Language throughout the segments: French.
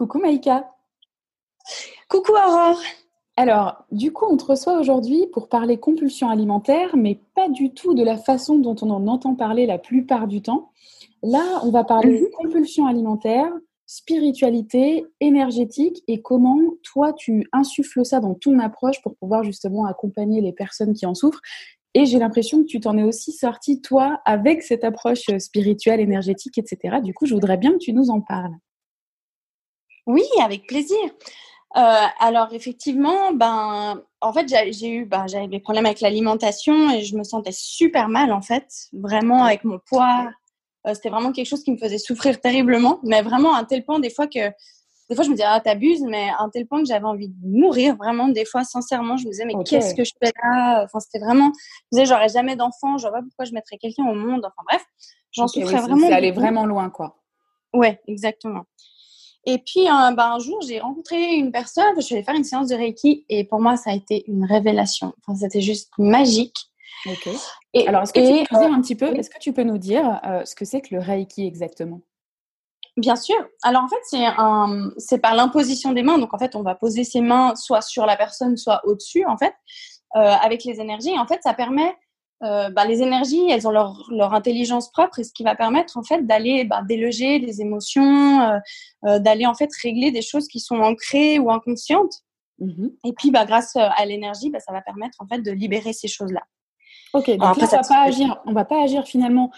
Coucou Maïka. Coucou Aurore. Alors, du coup, on te reçoit aujourd'hui pour parler compulsion alimentaire, mais pas du tout de la façon dont on en entend parler la plupart du temps. Là, on va parler mhm. compulsion alimentaire, spiritualité, énergétique et comment toi tu insuffles ça dans ton approche pour pouvoir justement accompagner les personnes qui en souffrent. Et j'ai l'impression que tu t'en es aussi sorti toi avec cette approche spirituelle, énergétique, etc. Du coup, je voudrais bien que tu nous en parles. Oui, avec plaisir. Euh, alors effectivement, ben, en fait, j'ai eu, ben, j'avais des problèmes avec l'alimentation et je me sentais super mal en fait, vraiment avec mon poids. Euh, c'était vraiment quelque chose qui me faisait souffrir terriblement, mais vraiment à un tel point des fois que des fois je me disais ah t'abuses, mais à un tel point que j'avais envie de mourir vraiment. Des fois, sincèrement, je me disais mais qu'est-ce que je fais là? Enfin, c'était vraiment, je me disais j'aurais jamais d'enfant, je vois pas pourquoi je mettrais quelqu'un au monde. Enfin bref, j'en souffrais vraiment. Ça allait vraiment loin quoi. Ouais, exactement. Et puis, un, ben, un jour, j'ai rencontré une personne, je suis allée faire une séance de Reiki et pour moi, ça a été une révélation. Enfin, c'était juste magique. Ok. Et, Alors, est-ce que tu peux nous dire un petit peu, est-ce que tu peux nous dire euh, ce que c'est que le Reiki exactement? Bien sûr. Alors en fait, c'est un, c'est par l'imposition des mains. Donc en fait, on va poser ses mains soit sur la personne, soit au-dessus, en fait, euh, avec les énergies. En fait, ça permet euh, bah, les énergies, elles ont leur, leur, intelligence propre et ce qui va permettre en fait d'aller bah, déloger des émotions, euh, euh, d'aller en fait régler des choses qui sont ancrées ou inconscientes. Mmh et puis, bah, grâce à l'énergie, ça va permettre en fait de libérer ces choses-là. Ok, donc là, on va pas agir, on va pas agir finalement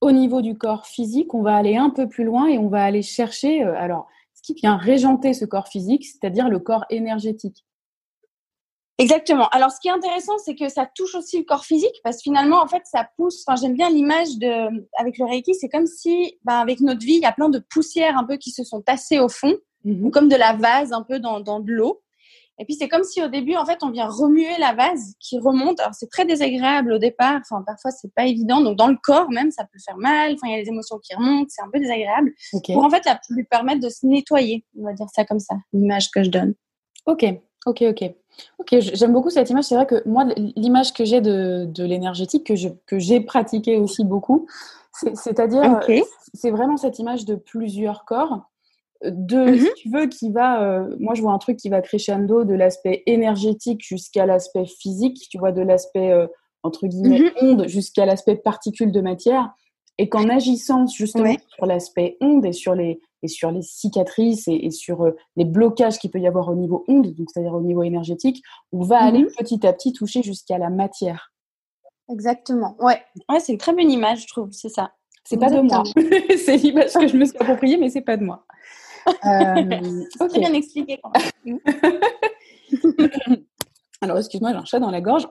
au niveau du corps physique, on va aller un peu plus loin et on va aller chercher alors ce qui vient régenter ce corps physique, c'est-à-dire le corps énergétique. Exactement. Alors, ce qui est intéressant, c'est que ça touche aussi le corps physique parce que finalement, en fait, ça pousse. Enfin, j'aime bien l'image de avec le Reiki. C'est comme si, bah, avec notre vie, il y a plein de poussières un peu qui se sont tassées au fond, mhm. ou comme de la vase un peu dans, dans de l'eau. Et puis, c'est comme si au début, en fait, on vient remuer la vase qui remonte. Alors, c'est très désagréable au départ. Enfin, parfois, c'est pas évident. Donc, dans le corps même, ça peut faire mal. Enfin, il y a les émotions qui remontent. C'est un peu désagréable. Pour en fait, lui permettre de se nettoyer. On va dire ça comme ça, l'image que je donne. Ok, ok, ok. Ok, j'aime beaucoup cette image. C'est vrai que moi, l'image que j'ai de, de l'énergétique, que, je, que j'ai pratiqué aussi beaucoup, c'est-à-dire, c'est vraiment cette image de plusieurs corps, de, si mhm. tu veux, qui va, euh, moi je vois un truc qui va crescendo de l'aspect énergétique jusqu'à l'aspect physique, tu vois, de l'aspect, euh, entre guillemets, mhm. onde jusqu'à l'aspect particule de matière. Et qu'en agissant justement sur l'aspect onde et sur les, et sur les cicatrices et, sur euh, les blocages qu'il peut y avoir au niveau onde, donc c'est-à-dire au niveau énergétique, on va aller mhm. petit à petit toucher jusqu'à la matière. Exactement. Ouais, ouais c'est une très bonne image, je trouve. C'est ça. C'est pas de moi. c'est l'image que je me suis appropriée, mais c'est pas de moi. Euh, bien expliqué. Quand même. Alors, excuse-moi, j'ai un chat dans la gorge.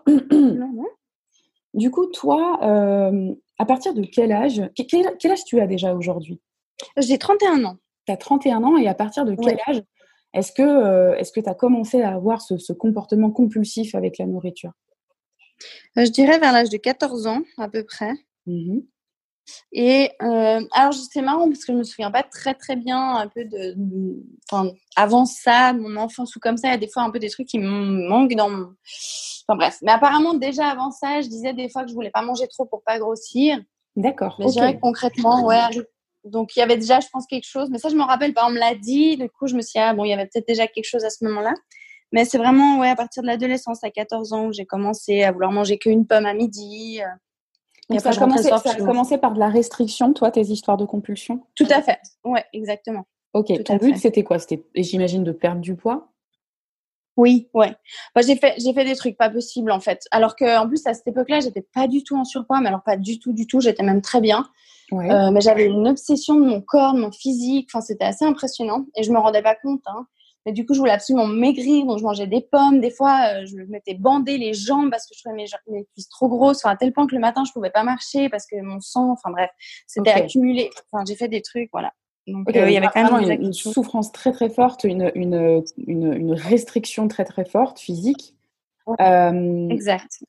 Du coup, toi, euh, à partir de quel âge, quel âge tu as déjà aujourd'hui? J'ai 31 ans. Tu as 31 ans et à partir de quel âge est-ce que euh, est-ce que tu as commencé à avoir ce, comportement compulsif avec la nourriture? Euh, Je dirais vers l'âge de 14 ans à peu près. Mmh et euh, alors c'est marrant parce que je me souviens pas très très bien un peu de, enfin avant ça, mon enfance ou comme ça, il y a des fois un peu des trucs qui me manquent dans mon, enfin bref. Mais apparemment déjà avant ça, je disais des fois que je voulais pas manger trop pour pas grossir. D'accord. Mais je dirais concrètement, ouais, donc il y avait déjà, je pense, quelque chose. Mais ça, je me rappelle pas, on me l'a dit. Du coup, je me suis dit, ah bon, il y avait peut-être déjà quelque chose à ce moment-là. Mais c'est vraiment, ouais, à partir de l'adolescence, à 14 ans, j'ai commencé à vouloir manger qu'une pomme à midi. Euh. Ça, a commencé, ça a commencé par de la restriction, toi, tes histoires de compulsion? Tout à fait, ouais, exactement. Ok, ton but, c'était quoi? C'était, j'imagine, de perdre du poids? Oui, ouais. J'ai fait j'ai fait des trucs pas possibles en fait. Alors que en plus à cette époque-là, j'étais pas du tout en surpoids, mais alors pas du tout du tout, j'étais même très bien. Euh, mais j'avais une obsession de mon corps, de mon physique. Enfin, c'était assez impressionnant et je me rendais pas compte. Hein. Mais du coup, je voulais absolument maigrir, donc je mangeais des pommes. Des fois, euh, je me mettais bander les jambes parce que je trouvais mes, mes cuisses trop grosses. Enfin, à tel point que le matin, je pouvais pas marcher parce que mon sang, enfin bref, c'était accumulé. Enfin, j'ai fait des trucs, voilà. Donc, euh, il y avait quand même une, souffrance très très forte, une, une, une, une restriction très très forte physique. Euh, exact.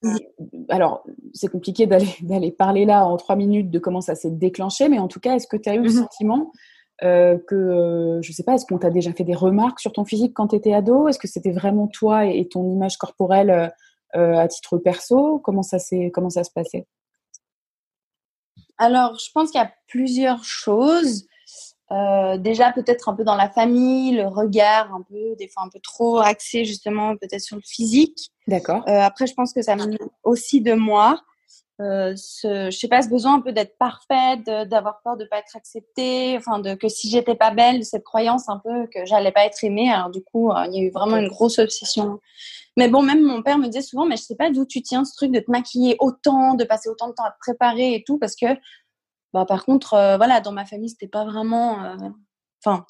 Alors, c'est compliqué d'aller parler là en trois minutes de comment ça s'est déclenché, mais en tout cas, est-ce que tu as eu le mhm. sentiment euh, que, je sais pas, est-ce qu'on t'a déjà fait des remarques sur ton physique quand tu étais ado? Est-ce que c'était vraiment toi et, ton image corporelle euh, à titre perso? Comment ça, comment ça se passait? Alors, je pense qu'il y a plusieurs choses. déjà peut-être un peu dans la famille, le regard un peu, des fois un peu trop axé justement peut-être sur le physique. D'accord. après, je pense que ça vient aussi de moi. Euh, ce, je sais pas, ce besoin un peu d'être parfaite, d'avoir peur de pas être acceptée, enfin de que si j'étais pas belle, cette croyance un peu que j'allais pas être aimée. Alors du coup, euh, il y a eu vraiment une grosse obsession. Mais bon, même mon père me disait souvent, mais je sais pas d'où tu tiens ce truc de te maquiller autant, de passer autant de temps à te préparer et tout, parce que, bah par contre, euh, voilà, dans ma famille, c'était pas vraiment. Euh, enfin,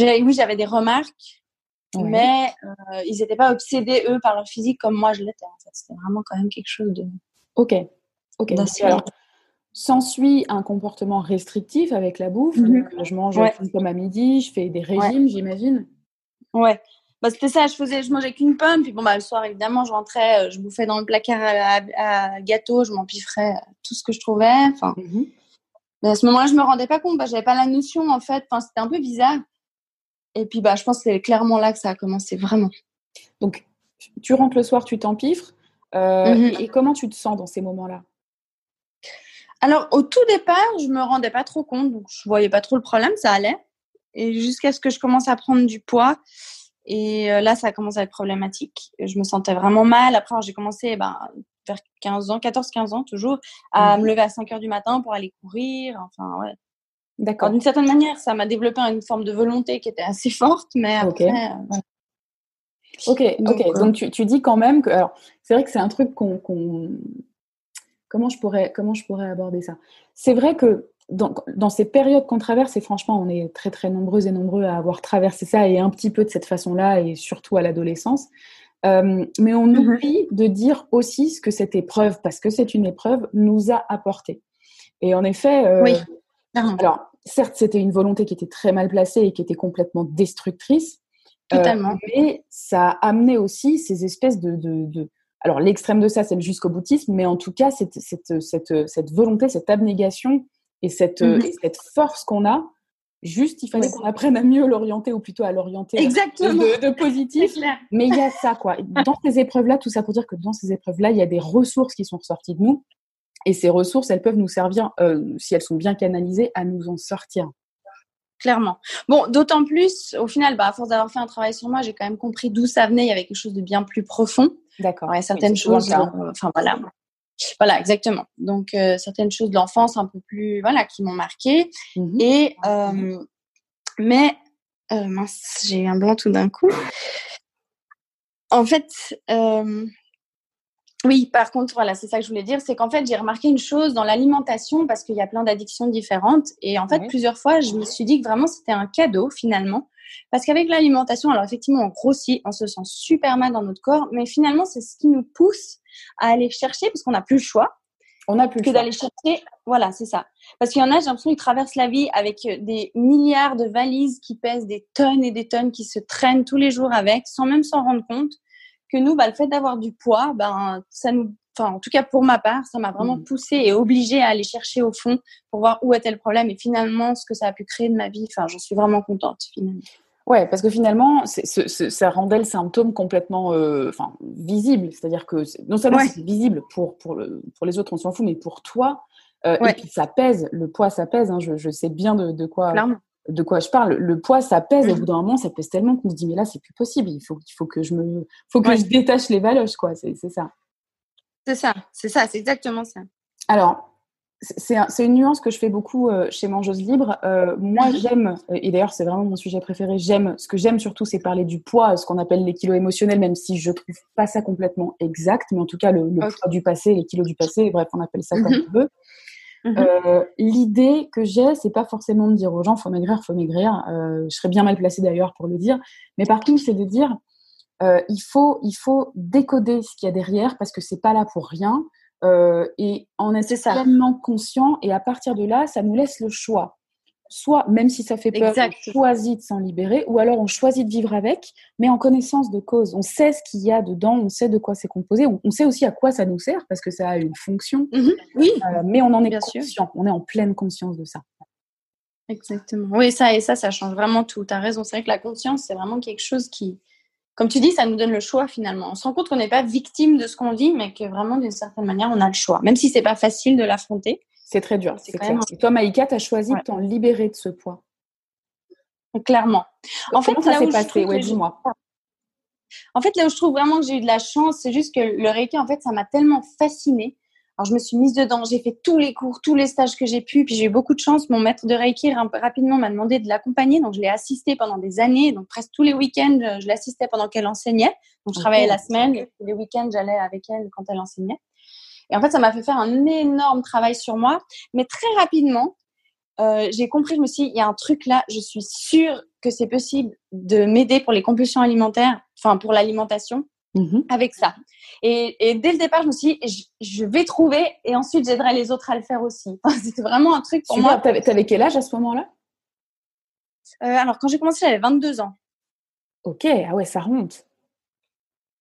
oui, j'avais des remarques, mais ils n'étaient pas obsédés eux par leur physique comme moi je l'étais. En fait, c'était vraiment quand même quelque chose de. Ok. Ok. S'ensuit un comportement restrictif avec la bouffe. Mhm. je mange une pomme à midi, je fais des régimes, j'imagine. Ouais. Bah, c'était ça, je faisais, je mangeais qu'une pomme, puis bon, bah, le soir, évidemment, je rentrais, euh, je bouffais dans le placard à, gâteau, je m'empiffrais tout ce que je trouvais. Enfin, mhm. à ce moment-là, je me rendais pas compte, bah, j'avais pas la notion, en fait. Enfin, c'était un peu bizarre. Et puis, bah, je pense que c'est clairement là que ça a commencé, vraiment. Donc, tu rentres le soir, tu t'empiffres. Euh, mhm. et comment tu te sens dans ces moments-là? Alors, au tout départ, je me rendais pas trop compte, donc je voyais pas trop le problème, ça allait. Et jusqu'à ce que je commence à prendre du poids. Et euh, là, ça a commencé à être problématique. Je me sentais vraiment mal. Après, j'ai commencé ben, vers 15 ans, 14-15 ans toujours, à mhm. me lever à 5 heures du matin pour aller courir. Enfin, ouais. D'accord. D'une certaine manière, ça m'a développé une forme de volonté qui était assez forte, mais après. Euh, ok, donc, ok. Donc, tu, tu, dis quand même que. Alors, c'est vrai que c'est un truc qu'on comment je pourrais, comment je pourrais aborder ça? C'est vrai que dans, dans, ces périodes qu'on traverse, et franchement, on est très très nombreux et nombreux à avoir traversé ça et un petit peu de cette façon-là, et surtout à l'adolescence. Euh, mais on mhm. oublie de dire aussi ce que cette épreuve, parce que c'est une épreuve, nous a apporté. Et en effet, euh, oui. alors certes, c'était une volonté qui était très mal placée et qui était complètement destructrice. Euh, Totalement. mais ça a amené aussi ces espèces de, de, alors l'extrême de ça, c'est le jusqu'au boutisme, mais en tout cas, cette, cette, cette, cette volonté, cette abnégation et cette, mhm. cette force qu'on a, juste il fallait qu'on apprenne à mieux l'orienter ou plutôt à l'orienter de, de, positif. Mais il y a ça, quoi. Dans ces épreuves-là, tout ça pour dire que dans ces épreuves-là, il y a des ressources qui sont ressorties de nous. Et ces ressources, elles peuvent nous servir, euh, si elles sont bien canalisées, à nous en sortir. Clairement. Bon, d'autant plus, au final, bah, à force d'avoir fait un travail sur moi, j'ai quand même compris d'où ça venait. Il y avait quelque chose de bien plus profond. D'accord. Certaines choses, euh, enfin voilà. Voilà, exactement. Donc euh, certaines choses de l'enfance un peu plus, voilà, qui m'ont marqué. Mmh Et euh, mais mince, j'ai eu un blanc tout d'un coup. En fait, oui, par contre, voilà, c'est ça que je voulais dire, c'est qu'en fait, j'ai remarqué une chose dans l'alimentation parce qu'il y a plein d'addictions différentes. Et en fait, plusieurs fois, je me suis dit que vraiment, c'était un cadeau finalement parce qu'avec l'alimentation, alors effectivement, on grossit, on se sent super mal dans notre corps, mais finalement, c'est ce qui nous pousse à aller chercher, parce qu'on n'a plus le choix. On n'a plus que d'aller chercher. Voilà, c'est ça. Parce qu'il y en a, j'ai l'impression, ils traversent la vie avec euh, des milliards de valises qui pèsent des tonnes et des tonnes, qui se traînent tous les jours avec, sans même s'en rendre compte. Que nous, bah, le fait d'avoir du poids, ben, ça nous enfin en tout cas pour ma part, ça m'a vraiment mmh. poussé et obligé à aller chercher au fond pour voir où était le problème et finalement ce que ça a pu créer de ma vie. Enfin, j'en suis vraiment contente finalement. Ouais, parce que finalement, ça rendait le symptôme complètement euh, enfin, visible. C'est-à-dire que non seulement c'est visible pour, pour, le, pour les autres, on s'en fout, mais pour toi, euh, et puis ça pèse, le poids, ça pèse. Hein, je, je, sais bien de, de quoi, de quoi je parle. Le poids, ça pèse. Au mmh. bout d'un moment, ça pèse tellement qu'on se dit, mais là, c'est plus possible. Il faut, il faut que je me, faut que je détache les valoches, quoi. C'est ça. C'est ça, c'est ça, c'est exactement ça. Alors, c'est une nuance que je fais beaucoup euh, chez Mangeuse Libre. Euh, moi, mhm. j'aime, et d'ailleurs, c'est vraiment mon sujet préféré, j'aime, ce que j'aime surtout, c'est parler du poids, ce qu'on appelle les kilos émotionnels, même si je trouve pas ça complètement exact, mais en tout cas, le, poids du passé, les kilos du passé, bref, on appelle ça comme mhm. on veut. Mhm. Euh, l'idée que j'ai, c'est pas forcément de dire aux gens, faut maigrir, faut maigrir. je serais bien mal placée d'ailleurs pour le dire. Mais par contre, c'est de dire, il, faut, il faut décoder ce qu'il y a derrière parce que c'est pas là pour rien. Euh, et on est, pleinement conscient et à partir de là, ça nous laisse le choix. Soit, même si ça fait peur, on choisit de s'en libérer, ou alors on choisit de vivre avec, mais en connaissance de cause. On sait ce qu'il y a dedans, on sait de quoi c'est composé, on, sait aussi à quoi ça nous sert, parce que ça a une fonction. Mhm. oui. Euh, mais on en est conscient, on est en pleine conscience de ça. Exactement. Oui, ça et ça, ça change vraiment tout. Tu as raison, c'est vrai que la conscience, c'est vraiment quelque chose qui, comme tu dis, ça nous donne le choix finalement. On se rend compte qu'on n'est pas victime de ce qu'on vit, mais que vraiment, d'une certaine manière, on a le choix. Même si c'est pas facile de l'affronter. C'est très dur. C'est clair. Et toi, Maïka, tu as choisi de t'en libérer de ce poids. Clairement. En fait, ça s'est passé? Ouais, dis-moi. En fait, là où je trouve vraiment que j'ai eu de la chance, c'est juste que le Reiki, en fait, ça m'a tellement fascinée. Alors, je me suis mise dedans, j'ai fait tous les cours, tous les stages que j'ai pu, puis j'ai eu beaucoup de chance. Mon maître de Reiki, rapidement, m'a demandé de l'accompagner, donc je l'ai assistée pendant des années, donc presque tous les week-ends, je l'assistais pendant qu'elle enseignait. Donc, je travaillais la semaine, et les week-ends, j'allais avec elle quand elle enseignait. Et en fait, ça m'a fait faire un énorme travail sur moi, mais très rapidement, euh, j'ai compris, je me suis dit, il y a un truc là, je suis sûre que c'est possible de m'aider pour les compulsions alimentaires, enfin pour l'alimentation, mmh avec ça. Et, et, dès le départ, je me suis dit, je, vais trouver et ensuite j'aiderai les autres à le faire aussi. C'était vraiment un truc pour moi. Tu avais quel âge à ce moment-là? Euh, Alors, quand j'ai commencé, j'avais 22 ans. Ok, ah ouais, ça remonte.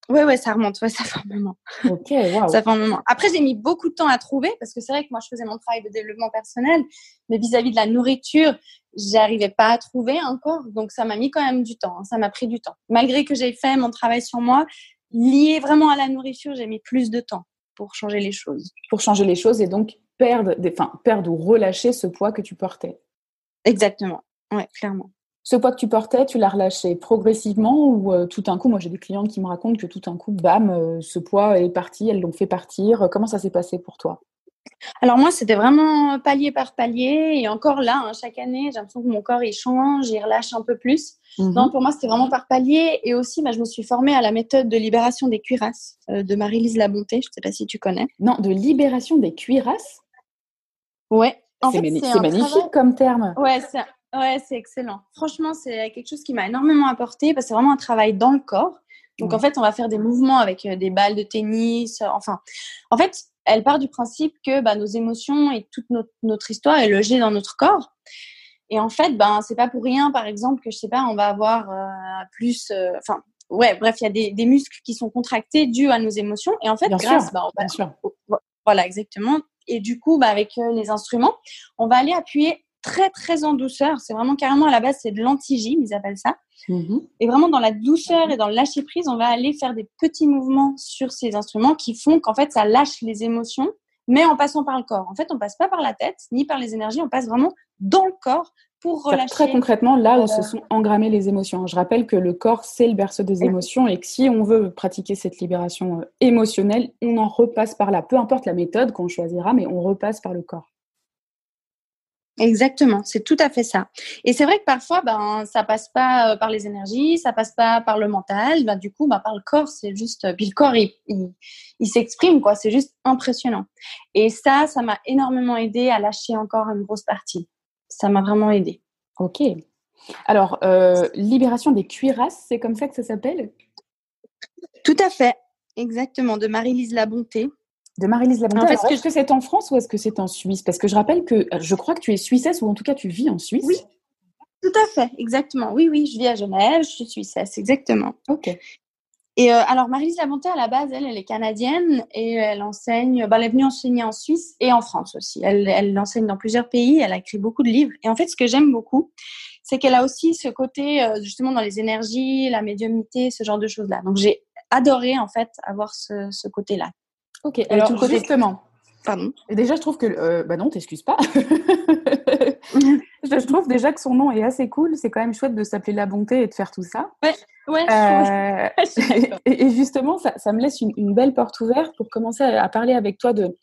Ouais, ouais, ça remonte, ouais, ça fait un moment. Ok, wow. ça fait un moment. Après, j'ai mis beaucoup de temps à trouver parce que c'est vrai que moi, je faisais mon travail de développement personnel, mais vis-à-vis de la nourriture, j'arrivais pas à trouver encore. Donc, ça m'a mis quand même du temps. Hein, ça m'a pris du temps. Malgré que j'ai fait mon travail sur moi, lié vraiment à la nourriture, j'ai mis plus de temps pour changer les choses. Pour changer les choses et donc perdre, des, enfin, perdre ou relâcher ce poids que tu portais. Exactement. Ouais, clairement. Ce poids que tu portais, tu l'as relâché progressivement ou euh, tout un coup Moi, j'ai des clientes qui me racontent que tout un coup, bam, euh, ce poids est parti, elles l'ont fait partir. Comment ça s'est passé pour toi? Alors moi, c'était vraiment palier par palier. Et encore là, hein, chaque année, j'ai l'impression que mon corps, il change, il relâche un peu plus. Mhm. Non, pour moi, c'était vraiment par palier. Et aussi, bah, je me suis formée à la méthode de libération des cuirasses euh, de Marie-Lise Labonté. Je ne sais pas si tu connais. Non, de libération des cuirasses? Ouais. C'est magnifique comme terme. Ouais, c'est Ouais, c'est excellent. Franchement, c'est quelque chose qui m'a énormément apporté parce que c'est vraiment un travail dans le corps. Donc, en fait, on va faire des mouvements avec euh, des balles de tennis. Euh, enfin, en fait, elle part du principe que bah, nos émotions et toute notre, histoire est logée dans notre corps. Et en fait, ben, c'est pas pour rien, par exemple, que je sais pas, on va avoir euh, plus. Enfin, ouais, bref, il y a des, muscles qui sont contractés dus à nos émotions. Et en fait, grâce. Bah, bien sûr. Voilà, exactement. Et du coup, bah, avec les instruments, on va aller appuyer très très en douceur. C'est vraiment carrément à la base, c'est de l'anti-gym, ils appellent ça. Mhm. Et vraiment dans la douceur et dans le lâcher prise, on va aller faire des petits mouvements sur ces instruments qui font qu'en fait ça lâche les émotions, mais en passant par le corps. En fait, on passe pas par la tête ni par les énergies, on passe vraiment dans le corps pour relâcher. Très concrètement, là où se sont engrammées les émotions. Je rappelle que le corps, c'est le berceau des émotions et que si on veut pratiquer cette libération euh, émotionnelle, on en repasse par là. Peu importe la méthode qu'on choisira, mais on repasse par le corps. Exactement, c'est tout à fait ça. Et c'est vrai que parfois, ben, ça passe pas euh, par les énergies, ça passe pas par le mental, ben, du coup, ben, par le corps, c'est juste. Puis le corps, il, il, s'exprime, quoi. C'est juste impressionnant. Et ça, ça m'a énormément aidé à lâcher encore une grosse partie. Ça m'a vraiment aidé. Ok. Alors, euh, libération des cuirasses, c'est comme ça que ça s'appelle? Tout à fait, exactement, de Marie-Lise Labonté de Marie-Lise Labonté. Est-ce que c'est en France ou est-ce que c'est en Suisse? Parce que je rappelle que je crois que tu es suissesse ou en tout cas tu vis en Suisse. Oui, tout à fait, exactement. Oui, oui, je vis à Genève, je suis suissesse, exactement. Ok. Et euh, alors Marie-Lise Labonté, à la base, elle, elle est canadienne et elle enseigne, bah, elle est venue enseigner en Suisse et en France aussi. Elle, elle enseigne dans plusieurs pays, elle a écrit beaucoup de livres. Et en fait, ce que j'aime beaucoup, c'est qu'elle a aussi ce côté, euh, justement, dans les énergies, la médiumnité, ce genre de choses-là. Donc j'ai adoré, en fait, avoir ce, ce côté-là. Ok, alors justement. Pardon. Et déjà, je trouve que. Euh, bah non, t'excuses pas. je trouve déjà que son nom est assez cool. C'est quand même chouette de s'appeler La Bonté et de faire tout ça. Ouais, ouais. Euh, et, justement, ça, ça me laisse une, belle porte ouverte pour commencer à, parler avec toi de,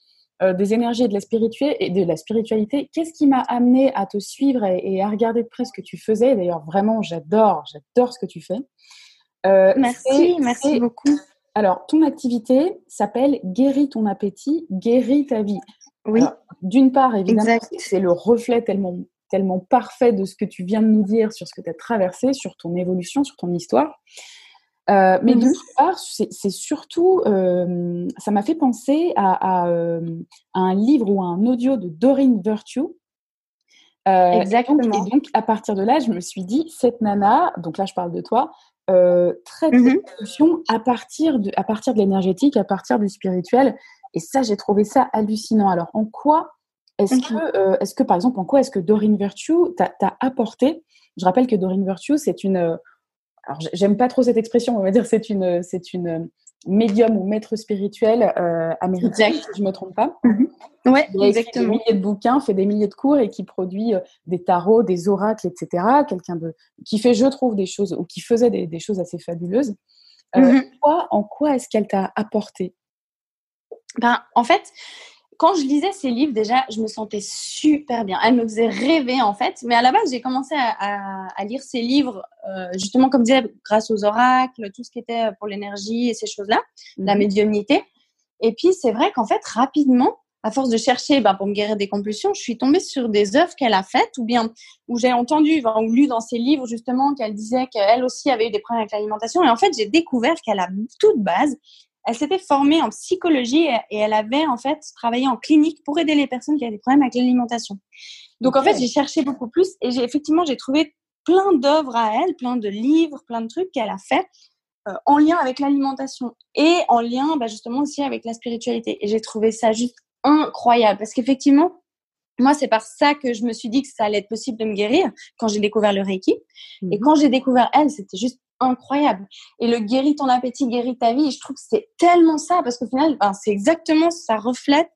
euh, des énergies et de la spiritualité. Et de la spiritualité. Qu'est-ce qui m'a amené à te suivre et, à regarder de près ce que tu faisais? D'ailleurs, vraiment, j'adore, j'adore ce que tu fais. merci, merci beaucoup. Alors, ton activité s'appelle Guéris ton appétit, guéris ta vie. Oui. D'une part, évidemment, c'est le reflet tellement, tellement parfait de ce que tu viens de nous dire sur ce que tu as traversé, sur ton évolution, sur ton histoire. Euh, mais d'autre mhm. part, c'est surtout, euh, ça m'a fait penser à, euh, à, un livre ou à un audio de Doreen Virtue. Exactement. Et donc, et donc, à partir de là, je me suis dit, cette nana, donc là, je parle de toi, euh, très mmh à partir de, à partir de l'énergétique, à partir du spirituel. Et ça, j'ai trouvé ça hallucinant. Alors, en quoi est-ce que, euh, est-ce que, par exemple, en quoi est-ce que Doreen Virtue t'a apporté? Je rappelle que Doreen Virtue, c'est une. Euh, alors, j'aime pas trop cette expression, on va dire c'est une, c'est une, médium ou maître spirituel américain, si je ne me trompe pas. Mhm. Ouais, il a des milliers de bouquins, fait des milliers de cours et qui produit des tarots, des oracles, etc. Quelqu'un de qui fait, je trouve, des choses ou qui faisait des, choses assez fabuleuses. Mhm. Toi, en quoi est-ce qu'elle t'a apporté? Ben, en fait, quand je lisais ces livres, déjà, je me sentais super bien. Elle me faisait rêver, en fait. Mais à la base, j'ai commencé à, lire ces livres, euh, justement, comme disait, grâce aux oracles, tout ce qui était pour l'énergie et ces choses-là, la mhm. médiumnité. Et puis, c'est vrai qu'en fait, rapidement, à force de chercher ben, pour me guérir des compulsions, je suis tombée sur des œuvres qu'elle a faites ou bien où j'ai entendu ou lu dans ses livres justement qu'elle disait qu'elle aussi avait eu des problèmes avec l'alimentation. Et en fait, j'ai découvert qu'elle a toute base elle s'était formée en psychologie et, elle avait en fait travaillé en clinique pour aider les personnes qui avaient des problèmes avec l'alimentation. Donc en fait, j'ai cherché beaucoup plus et j'ai effectivement j'ai trouvé plein d'œuvres à elle, plein de livres, plein de trucs qu'elle a fait euh, en lien avec l'alimentation et en lien bah, justement aussi avec la spiritualité. Et j'ai trouvé ça juste incroyable parce qu'effectivement, moi, c'est par ça que je me suis dit que ça allait être possible de me guérir quand j'ai découvert le Reiki. Et mhm. quand j'ai découvert elle, c'était juste incroyable. Et le guérit ton appétit, guérit ta vie, je trouve que c'est tellement ça, parce qu'au final, ben, c'est exactement, ça reflète,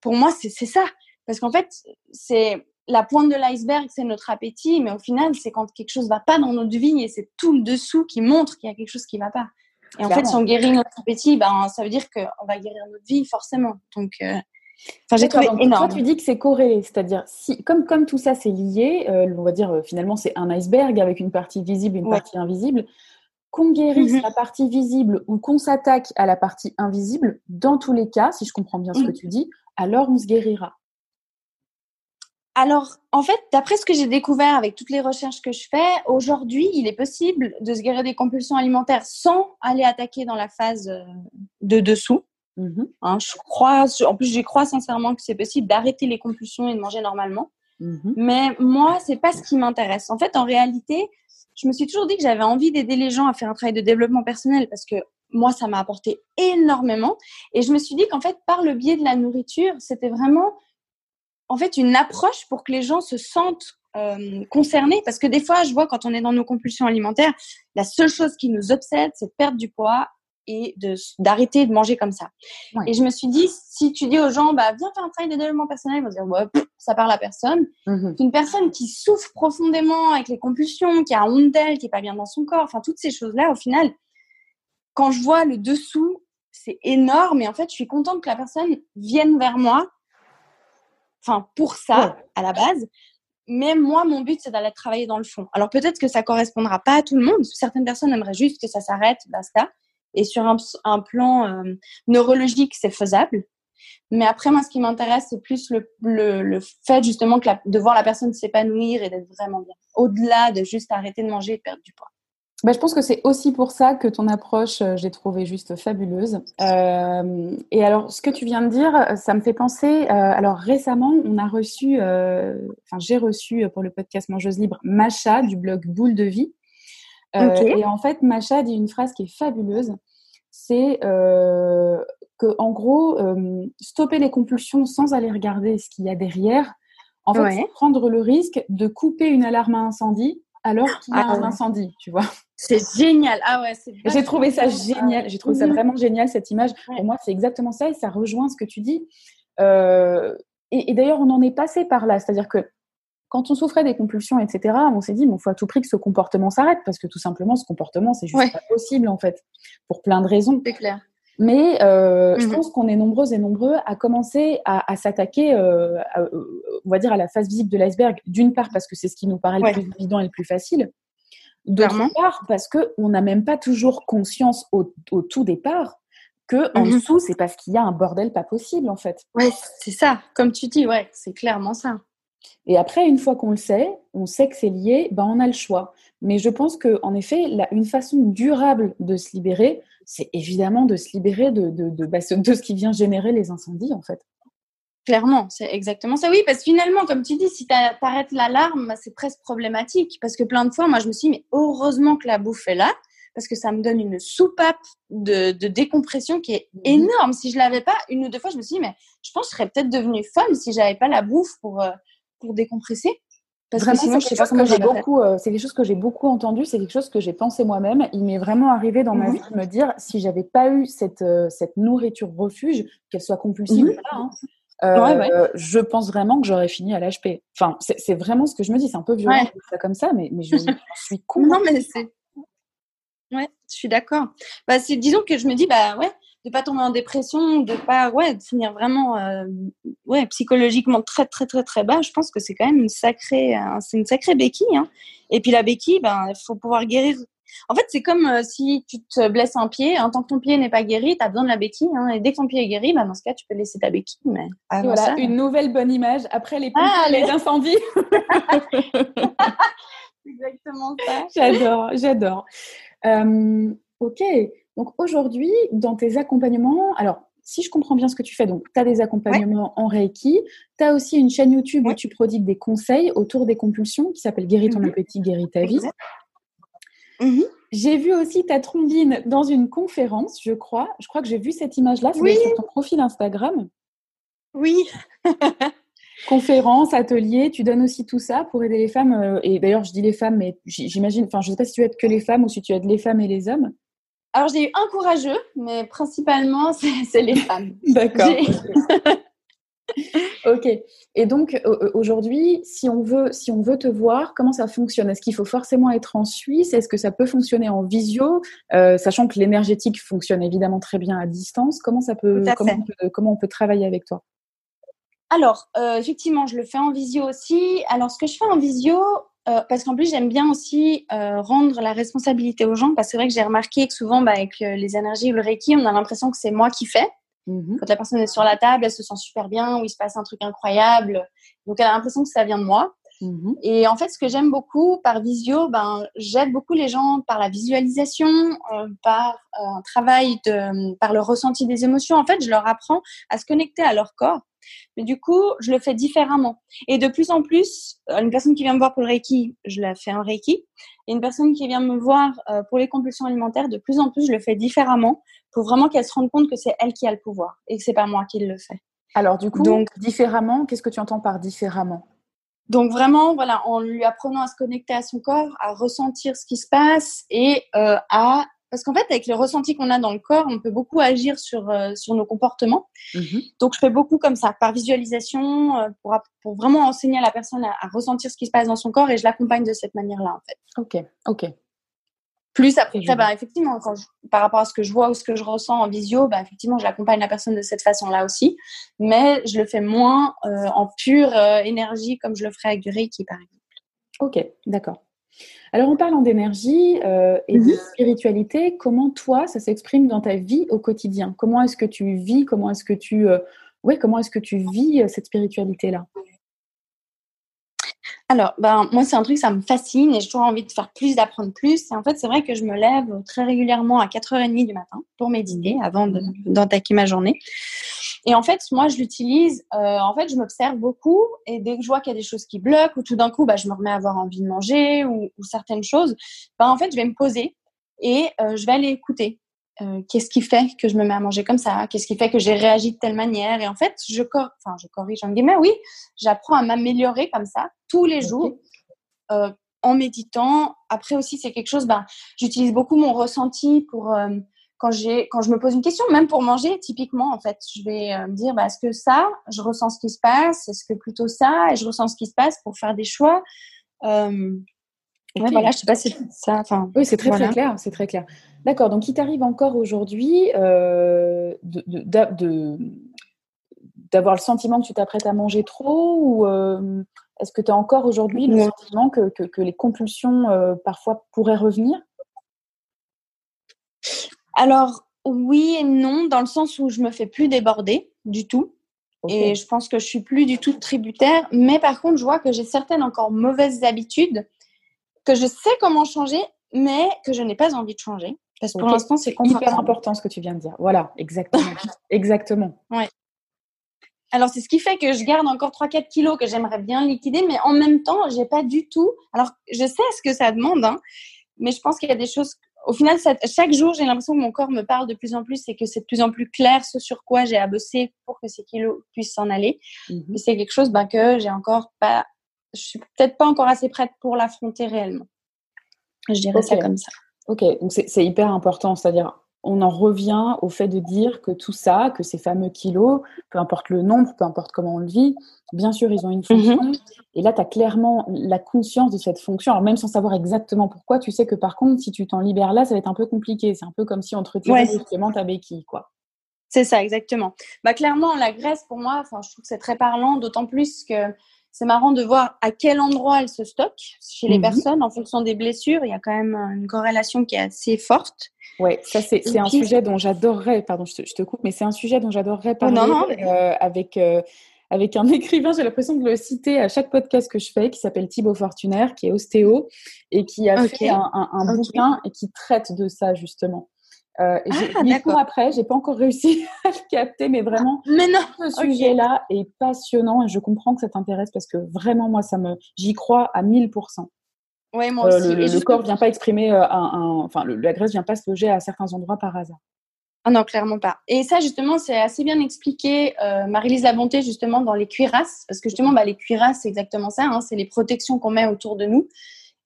pour moi, c'est ça. Parce qu'en fait, c'est la pointe de l'iceberg, c'est notre appétit, mais au final, c'est quand quelque chose va pas dans notre vie et c'est tout le dessous qui montre qu'il y a quelque chose qui va pas. Et en fait, si on guérit notre appétit, ben, ça veut dire qu'on va guérir notre vie, forcément. Donc, euh, Enfin, j'ai trouvé énorme. Toi, tu dis que c'est corrélé, c'est-à-dire si, comme comme tout ça c'est lié, euh, on va dire euh, finalement c'est un iceberg avec une partie visible une partie invisible. Qu'on guérisse mhm. la partie visible ou qu'on s'attaque à la partie invisible, dans tous les cas, si je comprends bien ce que mhm. tu dis, alors on se guérira. Alors, en fait, d'après ce que j'ai découvert avec toutes les recherches que je fais, aujourd'hui, il est possible de se guérir des compulsions alimentaires sans aller attaquer dans la phase euh, de dessous. Mmh hein, je crois, en plus, j'y crois sincèrement que c'est possible d'arrêter les compulsions et de manger normalement. Mmh Mais moi, c'est pas ce qui m'intéresse. En fait, en réalité, je me suis toujours dit que j'avais envie d'aider les gens à faire un travail de développement personnel parce que moi, ça m'a apporté énormément. Et je me suis dit qu'en fait, par le biais de la nourriture, c'était vraiment, en fait, une approche pour que les gens se sentent euh, concernés. Parce que des fois, je vois quand on est dans nos compulsions alimentaires, la seule chose qui nous obsède, c'est de perdre du poids et d'arrêter de, manger comme ça. Et je me suis dit, si tu dis aux gens, bah, viens faire un travail de développement personnel, ils vont dire, ouais, ça parle à personne. Mmh Une personne qui souffre profondément avec les compulsions, qui a honte d'elle, qui est pas bien dans son corps, enfin, toutes ces choses-là, au final, quand je vois le dessous, c'est énorme. Et en fait, je suis contente que la personne vienne vers moi, enfin, pour ça, à la base. Mais moi, mon but, c'est d'aller travailler dans le fond. Alors peut-être que ça correspondra pas à tout le monde. Certaines personnes aimeraient juste que ça s'arrête, basta. Et sur un, plan euh, neurologique, c'est faisable. Mais après, moi, ce qui m'intéresse, c'est plus le, fait justement de voir la personne s'épanouir et d'être vraiment bien. Au-delà de juste arrêter de manger et de perdre du poids. Bah, je pense que c'est aussi pour ça que ton approche, euh, j'ai trouvé juste fabuleuse. Euh, et alors, ce que tu viens de dire, ça me fait penser. alors récemment, on a reçu, enfin j'ai reçu pour le podcast Mangeuse Libre, Macha du blog Boule de Vie, euh, et en fait, Macha dit une phrase qui est fabuleuse. C'est euh, que, en gros, euh, stopper les compulsions sans aller regarder ce qu'il y a derrière, en fait, c'est prendre le risque de couper une alarme à incendie alors qu'il y a ah un incendie, tu vois. C'est génial. Ah ouais, J'ai trouvé ça génial. J'ai trouvé ça vraiment génial cette image. Pour moi, c'est exactement ça et ça rejoint ce que tu dis. et, et d'ailleurs, on en est passé par là. C'est-à-dire que quand on souffrait des compulsions, etc., on s'est dit, il faut à tout prix que ce comportement s'arrête, parce que tout simplement, ce comportement, c'est juste pas possible, en fait, pour plein de raisons. C'est clair. Mais euh, je mhm. pense qu'on est nombreuses et nombreux à commencer à, s'attaquer, euh, euh, on va dire, à la face visible de l'iceberg. D'une part, parce que c'est ce qui nous paraît le plus évident et le plus facile. D'autre part, parce qu'on n'a même pas toujours conscience au, tout départ que en mhm. dessous, c'est parce qu'il y a un bordel pas possible, en fait. Ouais, c'est ça. Comme tu dis, ouais, c'est clairement ça. Et après, une fois qu'on le sait, on sait que c'est lié, ben on a le choix. Mais je pense qu'en effet, une façon durable de se libérer, c'est évidemment de se libérer de, de, de, bah, de, ce qui vient générer les incendies, en fait. Clairement, c'est exactement ça. Oui, parce que finalement, comme tu dis, si tu arrêtes l'alarme, bah, c'est presque problématique. Parce que plein de fois, moi, je me suis dit, mais heureusement que la bouffe est là, parce que ça me donne une soupape de, décompression qui est mhm. énorme. Si je l'avais pas, une ou deux fois, je me suis dit, mais je pense que je serais peut-être devenue folle si j'avais pas la bouffe pour, euh, pour décompresser. Parce vraiment, que que beaucoup, euh, c'est quelque chose que j'ai beaucoup entendu, c'est quelque chose que j'ai pensé moi-même. Il m'est vraiment arrivé dans ma mhm. vie de me dire, si j'avais pas eu cette, euh, cette nourriture refuge, qu'elle soit compulsive hein, euh, je pense vraiment que j'aurais fini à l'HP. Enfin, c'est vraiment ce que je me dis. C'est un peu violent de ça comme ça, mais, mais je, suis con. Non, mais c'est. Ouais, je suis d'accord. Bah, disons que je me dis, bah ouais, de pas tomber en dépression, de pas ouais, de finir vraiment euh, ouais, psychologiquement très très très très bas, je pense que c'est quand même une sacrée euh, c'est une sacrée béquille hein. Et puis la béquille ben il faut pouvoir guérir. En fait, c'est comme euh, si tu te blesses un pied, en tant que ton pied n'est pas guéri, tu as besoin de la béquille hein, et dès que ton pied est guéri, ben, dans ce cas, tu peux laisser ta béquille mais voilà, une nouvelle bonne image après les ah, les incendies. exactement ça. J'adore, j'adore. ok, donc aujourd'hui, dans tes accompagnements, alors si je comprends bien ce que tu fais, donc tu as des accompagnements en Reiki, tu as aussi une chaîne YouTube où tu prodigues des conseils autour des compulsions qui s'appelle Guéris ton mhm. appétit, guéris ta vie. Mhm. J'ai vu aussi ta trombine dans une conférence, je crois. Je crois que j'ai vu cette image-là, c'est sur ton profil Instagram. Oui. conférence, atelier, tu donnes aussi tout ça pour aider les femmes. Euh, et d'ailleurs, je dis les femmes, mais j'imagine, enfin, je ne sais pas si tu aides que les femmes ou si tu aides les femmes et les hommes. Alors, j'ai eu un courageux, mais principalement, c'est les femmes. D'accord. ok. Et donc, aujourd'hui, si, on veut, si on veut te voir, comment ça fonctionne? Est-ce qu'il faut forcément être en Suisse? Est-ce que ça peut fonctionner en visio? Euh, Sachant que l'énergétique fonctionne évidemment très bien à distance. Comment, ça peut, comment, on, peut, comment on peut travailler avec toi? Alors, euh, effectivement, je le fais en visio aussi. Alors, ce que je fais en visio, euh, parce qu'en plus, j'aime bien aussi euh, rendre la responsabilité aux gens, parce que c'est vrai que j'ai remarqué que souvent, bah, avec euh, les énergies ou le Reiki, on a l'impression que c'est moi qui fais. Mmh Quand la personne est sur la table, elle se sent super bien, ou il se passe un truc incroyable. Donc, elle a l'impression que ça vient de moi. Mmh Et en fait, ce que j'aime beaucoup par visio, ben, j'aide beaucoup les gens par la visualisation, par un travail de, par le ressenti des émotions. En fait, je leur apprends à se connecter à leur corps mais du coup, je le fais différemment. Et de plus en plus, euh, une personne qui vient me voir pour le Reiki, je la fais en Reiki. Et une personne qui vient me voir euh, pour les compulsions alimentaires, de plus en plus, je le fais différemment pour vraiment qu'elle se rende compte que c'est elle qui a le pouvoir et que c'est pas moi qui le fais. Alors du coup, donc différemment, qu'est-ce que tu entends par différemment? Donc vraiment, voilà, en lui apprenant à se connecter à son corps, à ressentir ce qui se passe et euh, à parce qu'en fait, avec les ressentis qu'on a dans le corps, on peut beaucoup agir sur, euh, sur nos comportements. Mhm. Donc, je fais beaucoup comme ça, par visualisation, euh, pour, pour vraiment enseigner à la personne à, ressentir ce qui se passe dans son corps et je l'accompagne de cette manière-là, en fait. Ok, ok. Plus après, bah, effectivement, quand par rapport à ce que je vois ou ce que je ressens en visio, bah, effectivement, j'accompagne la personne de cette façon-là aussi. Mais je le fais moins euh, en pure énergie comme je le ferais avec du Reiki, par exemple. Ok, d'accord. Alors, en parlant d'énergie euh, et de mhm. spiritualité, comment toi, ça s'exprime dans ta vie au quotidien? Comment est-ce que tu vis? Comment est-ce que tu, euh, comment est-ce que tu vis euh, cette spiritualité-là? Alors, ben, moi, c'est un truc, ça me fascine et j'ai toujours envie de faire plus, d'apprendre plus. Et en fait, c'est vrai que je me lève très régulièrement à 4h30 du matin pour méditer avant d'attaquer ma journée. Et en fait, moi, je l'utilise. Euh, en fait, je m'observe beaucoup et dès que je vois qu'il y a des choses qui bloquent ou tout d'un coup, bah, je me remets à avoir envie de manger ou, certaines choses, bah, en fait, je vais me poser et euh, je vais aller écouter. Euh, qu'est-ce qui fait que je me mets à manger comme ça? Qu'est-ce qui fait que j'ai réagi de telle manière? Et en fait, je, cor enfin, je corrige en guillemets, oui, j'apprends à m'améliorer comme ça tous les jours euh, en méditant. Après aussi, c'est quelque chose, ben, j'utilise beaucoup mon ressenti pour euh, quand quand je me pose une question, même pour manger, typiquement, en fait, je vais me dire, bah, est-ce que ça, je ressens ce qui se passe? Est-ce que plutôt ça? Et je ressens ce qui se passe pour faire des choix? Ouais, voilà, je sais pas si ça. Enfin, oui, c'est très très clair, c'est très clair. D'accord. Donc, il t'arrive encore aujourd'hui euh, d'avoir le sentiment que tu t'apprêtes à manger trop ou euh, est-ce que tu as encore aujourd'hui le sentiment que, que, les compulsions euh, parfois pourraient revenir? Alors, oui et non, dans le sens où je me fais plus déborder du tout. Et je pense que je suis plus du tout tributaire. Mais par contre, je vois que j'ai certaines encore mauvaises habitudes que je sais comment changer, mais que je n'ai pas envie de changer. Parce que pour l'instant, c'est hyper important ce que tu viens de dire. Voilà, exactement. exactement. Ouais. Alors, c'est ce qui fait que je garde encore 3-4 kilos que j'aimerais bien liquider, mais en même temps, j'ai pas du tout. Alors, je sais ce que ça demande, hein, mais je pense qu'il y a des choses. Au final, chaque jour, j'ai l'impression que mon corps me parle de plus en plus et que c'est de plus en plus clair ce sur quoi j'ai à bosser pour que ces kilos puissent s'en aller. Mhm. c'est quelque chose bah, que j'ai encore pas je suis peut-être pas encore assez prête pour l'affronter réellement. Je dirais ça comme ça. Ok, donc c'est hyper important, c'est-à-dire on en revient au fait de dire que tout ça, que ces fameux kilos, peu importe le nombre, peu importe comment on le vit, bien sûr, ils ont une fonction. Mhm. Et là, tu as clairement la conscience de cette fonction. Alors, même sans savoir exactement pourquoi, tu sais que par contre, si tu t'en libères là, ça va être un peu compliqué. C'est un peu comme si on te retirait justement ta béquille, quoi. C'est ça, exactement. Bah, clairement, la graisse, pour moi, je trouve que c'est très parlant, d'autant plus que c'est marrant de voir à quel endroit elle se stocke chez les mhm. personnes en fonction des blessures. Il y a quand même une corrélation qui est assez forte. Oui, ça c'est un sujet dont j'adorerais, pardon, je te, coupe, mais c'est un sujet dont j'adorerais oh, parler euh, avec, euh, avec un écrivain, j'ai l'impression de le citer à chaque podcast que je fais, qui s'appelle Thibaut Fortunaire, qui est ostéo et qui a fait un, un, bouquin et qui traite de ça justement. Euh, ah, cours après, j'ai pas encore réussi à le capter, mais vraiment, mais non, ce sujet-là est passionnant et je comprends que ça t'intéresse parce que vraiment, moi, ça me, j'y crois à 1000%. Ouais, moi euh, aussi. le, le corps vient pas exprimer, euh, un, enfin, la graisse vient pas se loger à certains endroits par hasard. Ah non, clairement pas. Et ça, justement, c'est assez bien expliqué, euh, Marie-Lise Labonté, justement, dans les cuirasses. Parce que justement, bah, les cuirasses, c'est exactement ça. Hein, c'est les protections qu'on met autour de nous.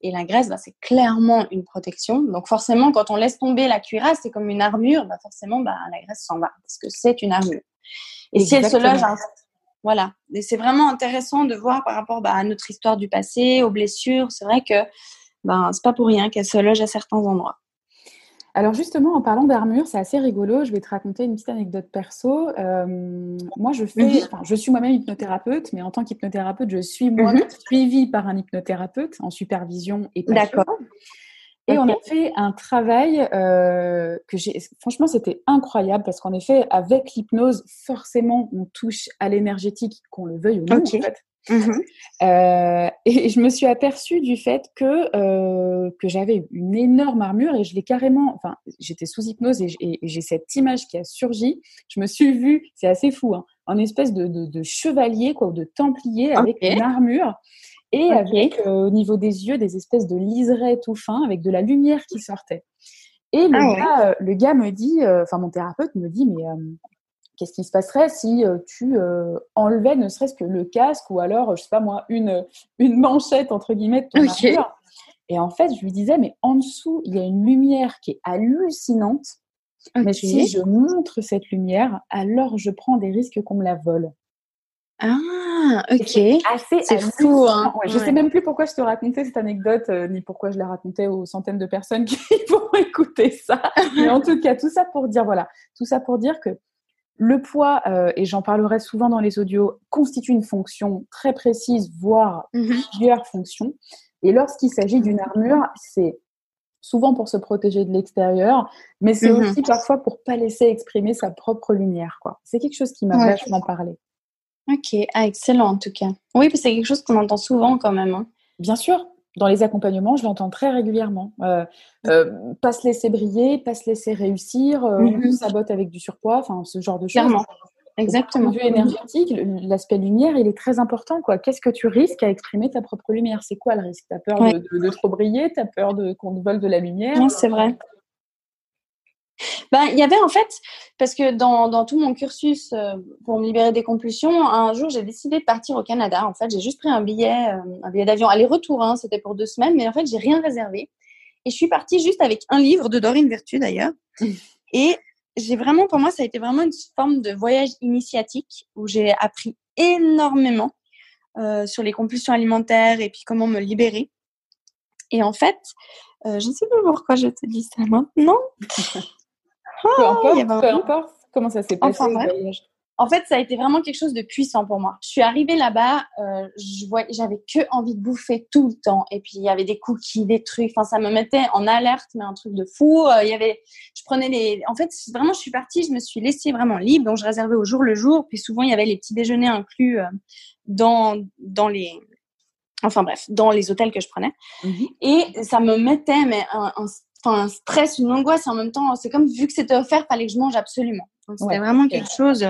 Et la graisse, bah, c'est clairement une protection. Donc forcément, quand on laisse tomber la cuirasse, c'est comme une armure, bah, forcément, bah, la graisse s'en va, parce que c'est une armure. Et si elle se loge, voilà. Et c'est vraiment intéressant de voir par rapport bah, à notre histoire du passé, aux blessures. C'est vrai que ben, c'est pas pour rien qu'elle se loge à certains endroits. Alors justement, en parlant d'armure, c'est assez rigolo. Je vais te raconter une petite anecdote perso. Euh, moi, je fais, je suis moi-même hypnothérapeute, mais en tant qu'hypnothérapeute, je suis moi mhm. suivie par un hypnothérapeute en supervision et D'accord. Et on a fait un travail euh, que j'ai. Franchement, c'était incroyable parce qu'en effet, avec l'hypnose, forcément, on touche à l'énergétique, qu'on le veuille ou non. En fait. Mmh euh, et je me suis aperçue du fait que, euh, que j'avais une énorme armure et je l'ai carrément, enfin, j'étais sous hypnose et, j'ai cette image qui a surgi. Je me suis vue, c'est assez fou, hein, en espèce de, de, chevalier, quoi, ou de templier avec une armure et avec euh, au niveau des yeux des espèces de liserets tout fins avec de la lumière qui sortait. Et le, ah gars, le gars me dit, enfin mon thérapeute me dit, mais Qu'est-ce qui se passerait si euh, tu euh, enlevais ne serait-ce que le casque ou alors, je sais pas moi, une, une manchette entre guillemets de ton armure Et en fait, je lui disais, mais en dessous, il y a une lumière qui est hallucinante. Mais si je montre cette lumière, alors je prends des risques qu'on me la vole. Ah, ok. C'est fou. Hein. Je sais même plus pourquoi je te racontais cette anecdote, euh, ni pourquoi je la racontais aux centaines de personnes qui vont écouter ça. Mais en tout cas, tout ça pour dire, voilà, tout ça pour dire que le poids, euh, et j'en parlerai souvent dans les audios, constitue une fonction très précise, voire mhm. plusieurs fonctions. Et lorsqu'il s'agit d'une armure, c'est souvent pour se protéger de l'extérieur, mais c'est mhm. aussi parfois pour pas laisser exprimer sa propre lumière. Quoi. C'est quelque chose qui m'a vachement parlé. Ok, ah, excellent en tout cas. Oui, c'est quelque chose qu'on entend souvent quand même. Hein. Bien sûr, dans les accompagnements, je l'entends très régulièrement. Euh, euh, pas se laisser briller, pas se laisser réussir, euh, mm -hmm. sabote avec du surpoids, enfin ce genre de choses. Clairement. Exactement. Du énergétique, l'aspect lumière, il est très important. quoi. Qu'est-ce que tu risques à exprimer ta propre lumière? C'est quoi le risque? Tu as peur de, trop briller? Tu as peur qu'on te vole de la lumière? C'est vrai. Ben, il y avait en fait, parce que dans, dans tout mon cursus euh, pour me libérer des compulsions, un jour j'ai décidé de partir au Canada. En fait, j'ai juste pris un billet, euh, un billet d'avion aller-retour. Hein, C'était pour deux semaines, mais en fait, j'ai rien réservé. Et je suis partie juste avec un livre de Dorine Vertu d'ailleurs. Et j'ai vraiment, pour moi, ça a été vraiment une forme de voyage initiatique où j'ai appris énormément euh, sur les compulsions alimentaires et puis comment me libérer. Et en fait, je ne sais pas pourquoi je te dis ça maintenant. peu importe, peu importe comment ça s'est passé En fait, ça a été vraiment quelque chose de puissant pour moi. Je suis arrivée là-bas, euh, j'avais que envie de bouffer tout le temps. Et puis il y avait des cookies, des trucs. Enfin, ça me mettait en alerte, mais un truc de fou. Euh, il y avait, je prenais les. En fait, vraiment, je suis partie, je me suis laissée vraiment libre. Donc, je réservais au jour le jour. Puis souvent, il y avait les petits déjeuners inclus euh, dans dans les enfin bref, dans les hôtels que je prenais. Mhm. Et ça me mettait mais un, un, un stress, une angoisse en même temps. C'est comme vu que c'était offert, fallait que je mange absolument. C'était vraiment quelque chose.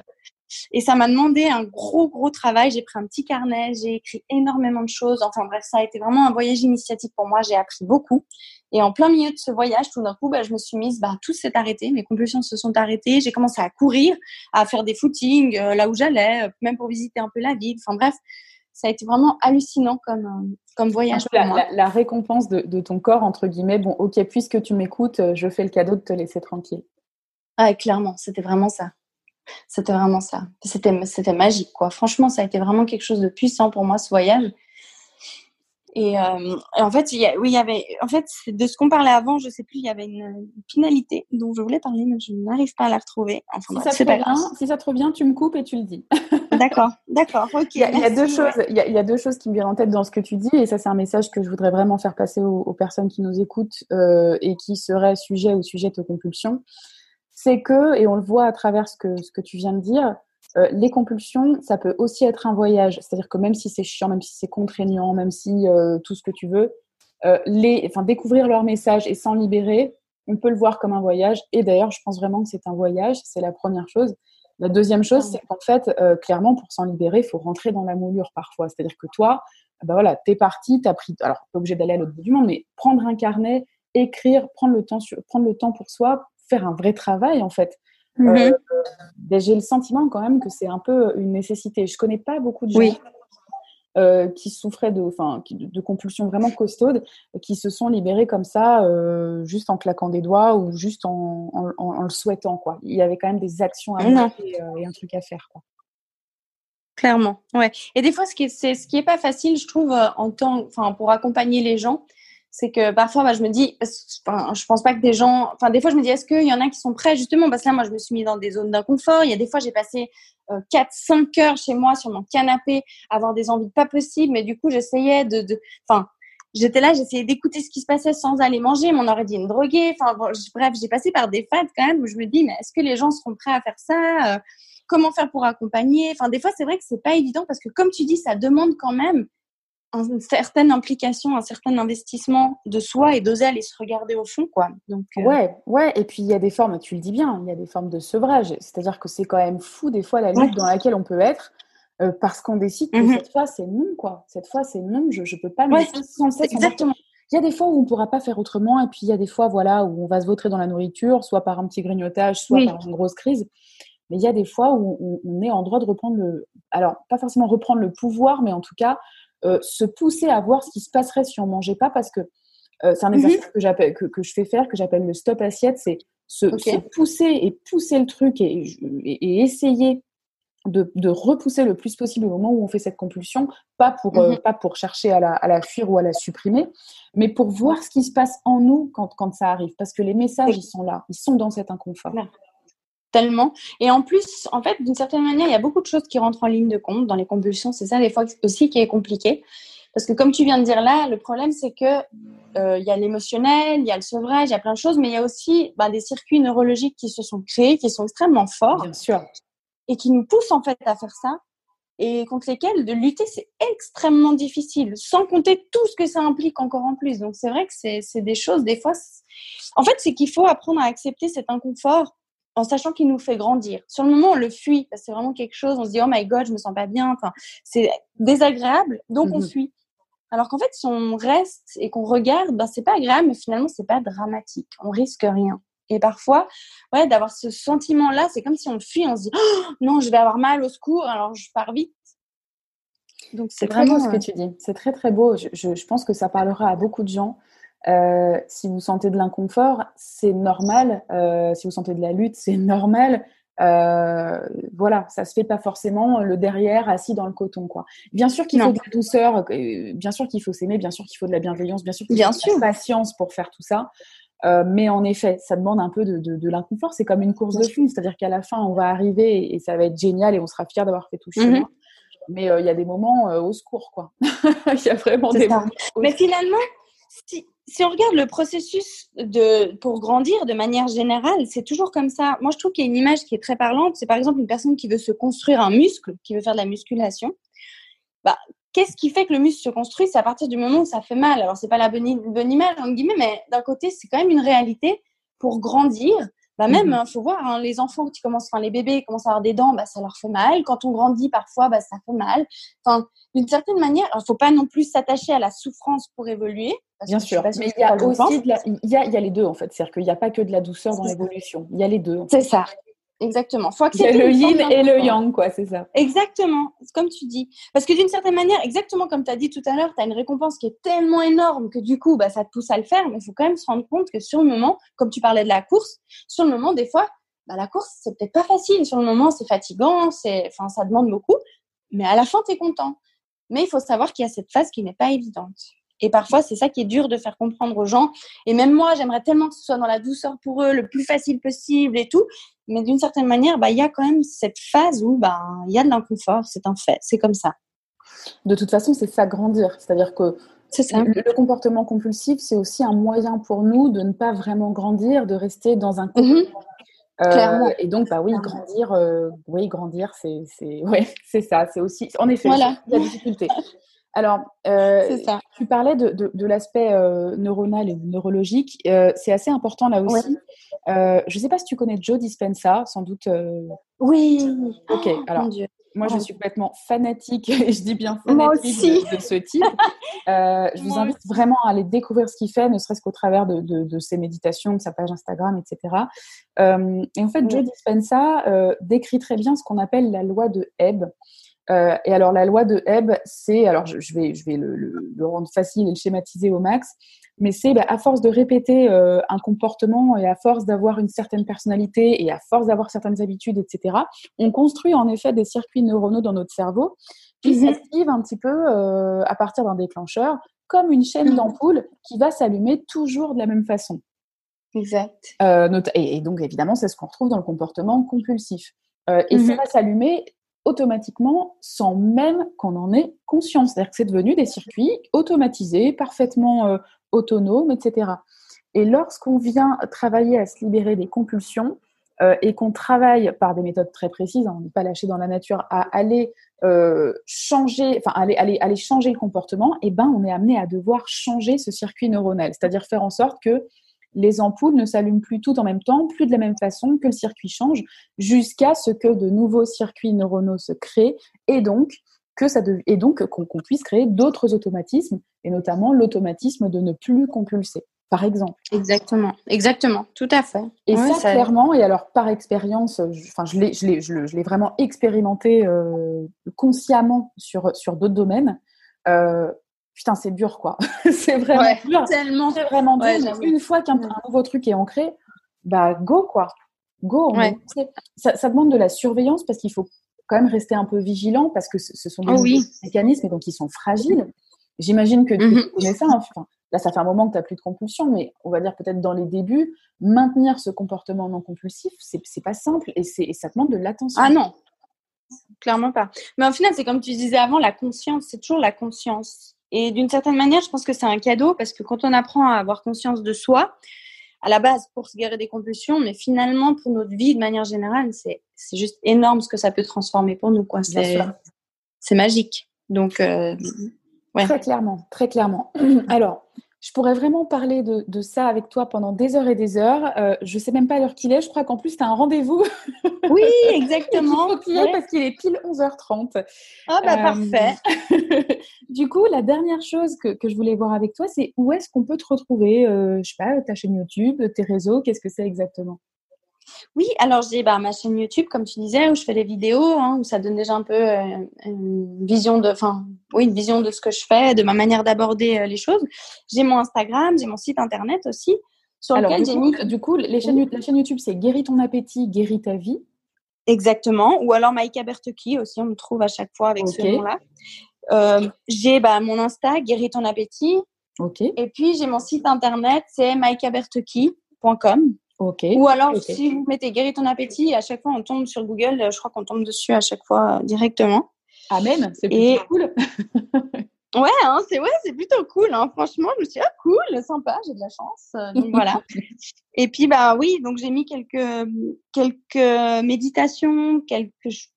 Et ça m'a demandé un gros, gros travail. J'ai pris un petit carnet, j'ai écrit énormément de choses. Enfin bref, ça a été vraiment un voyage initiatique pour moi. J'ai appris beaucoup. Et en plein milieu de ce voyage, tout d'un coup, bah, je me suis mise, bah, tout s'est arrêté. Mes compulsions se sont arrêtées. J'ai commencé à courir, à faire des footings euh, là où j'allais, euh, même pour visiter un peu la ville. Enfin bref, ça a été vraiment hallucinant comme, euh, comme voyage pour la, moi. La, récompense de, de, ton corps, entre guillemets, bon, ok, puisque tu m'écoutes, euh, je fais le cadeau de te laisser tranquille. Ah, clairement, c'était vraiment ça. C'était vraiment ça. C'était, c'était magique, quoi. Franchement, ça a été vraiment quelque chose de puissant pour moi, ce voyage. Et, euh, en fait, oui, il y avait, en fait, de ce qu'on parlait avant, je sais plus, il y avait une, finalité dont je voulais parler, mais je n'arrive pas à la retrouver. Enfin, si, ça pas si ça te revient, tu me coupes et tu le dis. d'accord, d'accord. Il y, a, deux choses, il, y a, il y, a, deux choses qui me viennent en tête dans ce que tu dis, et ça, c'est un message que je voudrais vraiment faire passer aux, personnes qui nous écoutent euh, et qui seraient sujets ou sujettes aux compulsions. C'est que, et on le voit à travers ce que, ce que tu viens de dire, euh, les compulsions, ça peut aussi être un voyage. C'est-à-dire que même si c'est chiant, même si c'est contraignant, même si euh, tout ce que tu veux, les, enfin, découvrir leur message et s'en libérer, on peut le voir comme un voyage. Et d'ailleurs, je pense vraiment que c'est un voyage. C'est la première chose. La deuxième chose, c'est qu'en fait, clairement, pour s'en libérer, il faut rentrer dans la moulure parfois. C'est-à-dire que toi, ben voilà, t'es parti, t'as pris, alors pas obligé d'aller à l'autre bout du monde, mais prendre un carnet, écrire, prendre le temps, prendre le temps pour soi, faire un vrai travail en fait. Euh, mhm. j'ai le sentiment quand même que c'est un peu une nécessité. Je connais pas beaucoup de gens euh, qui souffraient de, enfin, de, compulsions vraiment costaudes, qui se sont libérés comme ça, euh, juste en claquant des doigts ou juste en, en, le souhaitant. Quoi. Il y avait quand même des actions à faire et, un truc à faire. Quoi. Clairement, ouais. Et des fois, ce qui est, ce qui est pas facile, je trouve, en temps, enfin, pour accompagner les gens, c'est que parfois, bah, je me dis, je pense pas que des gens, enfin, des fois, je me dis, est-ce qu'il y en a qui sont prêts, justement, parce que là, moi, je me suis mis dans des zones d'inconfort. Il y a des fois, j'ai passé euh, 4-5 heures chez moi sur mon canapé, avoir des envies pas possibles, mais du coup, j'essayais de, enfin, j'étais là, j'essayais d'écouter ce qui se passait sans aller manger, on aurait dit une droguée. Enfin, bref, j'ai passé par des phases quand même où je me dis, mais est-ce que les gens seront prêts à faire ça? Euh, comment faire pour accompagner? Enfin, des fois, c'est vrai que c'est pas évident parce que, comme tu dis, ça demande quand même une certaine implication, un certain investissement de soi et d'oser aller se regarder au fond, quoi. Donc, euh, Ouais, ouais. Et puis, il y a des formes, tu le dis bien, il y a des formes de sevrage. C'est-à-dire que c'est quand même fou, des fois, la lutte dans laquelle on peut être, euh, parce qu'on décide que mmh cette fois, c'est non, quoi. Cette fois, c'est non, je ne peux pas le sans Exactement. Il y a des fois où on ne pourra pas faire autrement, et puis il y a des fois, voilà, où on va se vautrer dans la nourriture, soit par un petit grignotage, soit par une grosse crise. Mais il y a des fois où on, est en droit de reprendre le, alors pas forcément reprendre le pouvoir, mais en tout cas euh, se pousser à voir ce qui se passerait si on mangeait pas parce que euh, c'est un mhm. exercice que j'appelle que, que, je fais faire que j'appelle le stop assiette c'est se, pousser et pousser le truc et, et, essayer de, de, repousser le plus possible au moment où on fait cette compulsion, pas pour, euh, mhm. pas pour chercher à la, à la, fuir ou à la supprimer, mais pour voir ce qui se passe en nous quand, quand ça arrive. Parce que les messages, ils sont là, ils sont dans cet inconfort tellement. Et en plus, en fait, d'une certaine manière, il y a beaucoup de choses qui rentrent en ligne de compte dans les convulsions. C'est ça, des fois aussi, qui est compliqué. Parce que comme tu viens de dire là, le problème, c'est que euh, il y a l'émotionnel, il y a le sevrage, il y a plein de choses, mais il y a aussi bah, des circuits neurologiques qui se sont créés, qui sont extrêmement forts. Bien sûr. Et qui nous poussent, en fait, à faire ça. Et contre lesquels de lutter, c'est extrêmement difficile, sans compter tout ce que ça implique encore en plus. Donc, c'est vrai que c'est des choses, des fois... En fait, c'est qu'il faut apprendre à accepter cet inconfort en sachant qu'il nous fait grandir. Sur le moment, on le fuit parce que c'est vraiment quelque chose, on se dit oh my god, je me sens pas bien, enfin, c'est désagréable, donc on mhm. fuit. Alors qu'en fait, si on reste et qu'on regarde, ben c'est pas agréable, mais finalement c'est pas dramatique, on risque rien. Et parfois, ouais, d'avoir ce sentiment-là, c'est comme si on fuit, on se dit oh, non, je vais avoir mal au secours, alors je pars vite. Donc c'est vraiment ce que euh, tu dis. C'est très très beau. Je, je, pense que ça parlera à beaucoup de gens. Euh, si vous sentez de l'inconfort, c'est normal. Euh, si vous sentez de la lutte, c'est normal. Euh, voilà, ça se fait pas forcément le derrière assis dans le coton, quoi. Bien sûr qu'il faut de la douceur, bien sûr qu'il faut s'aimer, bien sûr qu'il faut de la bienveillance, bien sûr qu'il faut de la patience pour faire tout ça. mais en effet, ça demande un peu de, de, l'inconfort. C'est comme une course de fond, c'est-à-dire qu'à la fin, on va arriver et, ça va être génial et on sera fier d'avoir fait tout chemin. Mhm. Mais il y a des moments au secours, quoi. Il y a vraiment des moments. Mais finalement, si, si on regarde le processus de, pour grandir de manière générale, c'est toujours comme ça. Moi, je trouve qu'il y a une image qui est très parlante. C'est par exemple une personne qui veut se construire un muscle, qui veut faire de la musculation. Bah, qu'est-ce qui fait que le muscle se construit? C'est à partir du moment où ça fait mal. Alors, c'est pas la bonne, bonne image, entre guillemets, mais d'un côté, c'est quand même une réalité. Pour grandir, bah même, il mmh hein, faut voir, hein, les enfants qui commencent, enfin les bébés commencent à avoir des dents, bah, ça leur fait mal. Quand on grandit, parfois, bah, ça fait mal. Enfin, d'une certaine manière, il ne faut pas non plus s'attacher à la souffrance pour évoluer. Bien sûr, mais il y a aussi il, y a, il y a les deux en fait. C'est-à-dire qu'il n'y a pas que de la douceur dans l'évolution. Il y a les deux. C'est ça. Exactement. Faut accepter le yin et le yang, quoi, c'est ça. Exactement, comme tu dis. Parce que d'une certaine manière, exactement comme tu as dit tout à l'heure, tu as une récompense qui est tellement énorme que du coup, bah, ça te pousse à le faire, mais il faut quand même se rendre compte que sur le moment, comme tu parlais de la course, sur le moment, des fois, bah, la course, c'est peut-être pas facile. Sur le moment, c'est fatigant, c'est, enfin, ça demande beaucoup, mais à la fin, tu es content. Mais il faut savoir qu'il y a cette phase qui n'est pas évidente. Et parfois, c'est ça qui est dur de faire comprendre aux gens. Et même moi, j'aimerais tellement que ce soit dans la douceur pour eux, le plus facile possible et tout. Mais d'une certaine manière, bah, il y a quand même cette phase où bah, il y a de l'inconfort. C'est un fait. C'est comme ça. De toute façon, c'est ça grandir. C'est-à-dire que ça. Le, comportement compulsif, c'est aussi un moyen pour nous de ne pas vraiment grandir, de rester dans un mmh Clairement. et donc, bah oui, grandir, euh, oui, grandir, c'est, c'est, ouais, c'est ça. C'est aussi, en effet, voilà. il y a des difficultés. Alors, euh, tu parlais de, l'aspect euh, neuronal et neurologique. Euh, c'est assez important là aussi. je ne sais pas si tu connais Joe Dispenza, sans doute. Oui. Ok. Oh, alors, moi, je suis complètement fanatique, et je dis bien fanatique de, ce type. je vous invite vraiment à aller découvrir ce qu'il fait, ne serait-ce qu'au travers de, ses méditations, de sa page Instagram, etc. et en fait, Joe Dispenza décrit très bien ce qu'on appelle la loi de Hebb. Euh, et alors la loi de Hebb, c'est, alors je, vais, je vais le, rendre facile et le schématiser au max, mais c'est bah, à force de répéter euh, un comportement et à force d'avoir une certaine personnalité et à force d'avoir certaines habitudes, etc., on construit en effet des circuits neuronaux dans notre cerveau qui mhm. s'activent un petit peu euh, à partir d'un déclencheur, comme une chaîne mhm. d'ampoules qui va s'allumer toujours de la même façon. Exact. et, donc évidemment, c'est ce qu'on retrouve dans le comportement compulsif. et ça mhm. va s'allumer automatiquement sans même qu'on en ait conscience. C'est-à-dire que c'est devenu des circuits automatisés, parfaitement euh, autonomes, etc. Et lorsqu'on vient travailler à se libérer des compulsions euh, et qu'on travaille par des méthodes très précises, hein, on n'est pas lâché dans la nature, à aller euh, changer, enfin aller, aller, aller changer le comportement, et eh ben on est amené à devoir changer ce circuit neuronal, c'est-à-dire faire en sorte que les ampoules ne s'allument plus toutes en même temps, plus de la même façon, que le circuit change, jusqu'à ce que de nouveaux circuits neuronaux se créent et donc que ça et donc qu'on puisse créer d'autres automatismes et notamment l'automatisme de ne plus compulser par exemple. Exactement, exactement, tout à fait. Et ça, clairement, et alors par expérience, enfin, je l'ai, je l'ai, je l'ai vraiment expérimenté euh, consciemment sur, sur d'autres domaines. Euh, putain, c'est dur, quoi. c'est vraiment dur. Tellement. C'est vraiment dur. Une fois qu'un nouveau truc est ancré, bah, go, quoi. Go. Ça, demande de la surveillance parce qu'il faut quand même rester un peu vigilant parce que ce sont des oh mécanismes et donc ils sont fragiles. J'imagine que tu mhm. connais ça. Enfin, là, ça fait un moment que tu n'as plus de compulsion, mais on va dire peut-être dans les débuts, maintenir ce comportement non compulsif, c'est pas simple et, et ça demande de l'attention. Ah non, clairement pas. Mais au final, c'est comme tu disais avant, la conscience, c'est toujours la conscience. Et d'une certaine manière, je pense que c'est un cadeau parce que quand on apprend à avoir conscience de soi, à la base pour se guérir des compulsions, mais finalement pour notre vie de manière générale, c'est juste énorme ce que ça peut transformer pour nous. C'est magique. Donc, euh, Très clairement, très clairement. Alors, je pourrais vraiment parler de, ça avec toi pendant des heures et des heures. Euh, je ne sais même pas l'heure qu'il est. Je crois qu'en plus, tu as un rendez-vous. Oui, exactement. Il faut qu'il parce qu'il est pile 11h30. Ah, bah euh, parfait. du coup, la dernière chose que, je voulais voir avec toi, c'est où est-ce qu'on peut te retrouver? Euh, Je sais pas, ta chaîne YouTube, tes réseaux, qu'est-ce que c'est exactement? Oui, alors j'ai bah, ma chaîne YouTube, comme tu disais, où je fais des vidéos, hein, où ça donne déjà un peu euh, une vision de, enfin, oui, une vision de ce que je fais, de ma manière d'aborder euh, les choses. J'ai mon Instagram, j'ai mon site internet aussi, sur lequel j'ai mis. Du coup, les chaînes, la chaîne YouTube, c'est Guéris ton appétit, guéris ta vie. Exactement. Ou alors Maïka Berteki aussi, on me trouve à chaque fois avec ce nom-là. Euh, j'ai bah, mon Insta, Guéris ton appétit. Ok. Et puis j'ai mon site internet, c'est Ou alors, si vous mettez guéris ton appétit, à chaque fois on tombe sur Google, je crois qu'on tombe dessus à chaque fois euh, directement. Amen, c'est plutôt cool. ouais, hein, c'est ouais, c'est plutôt cool. Hein. Franchement, je me suis dit, ah cool, sympa, j'ai de la chance. Euh, donc voilà. Et puis bah oui, donc j'ai mis quelques quelques méditations, quelques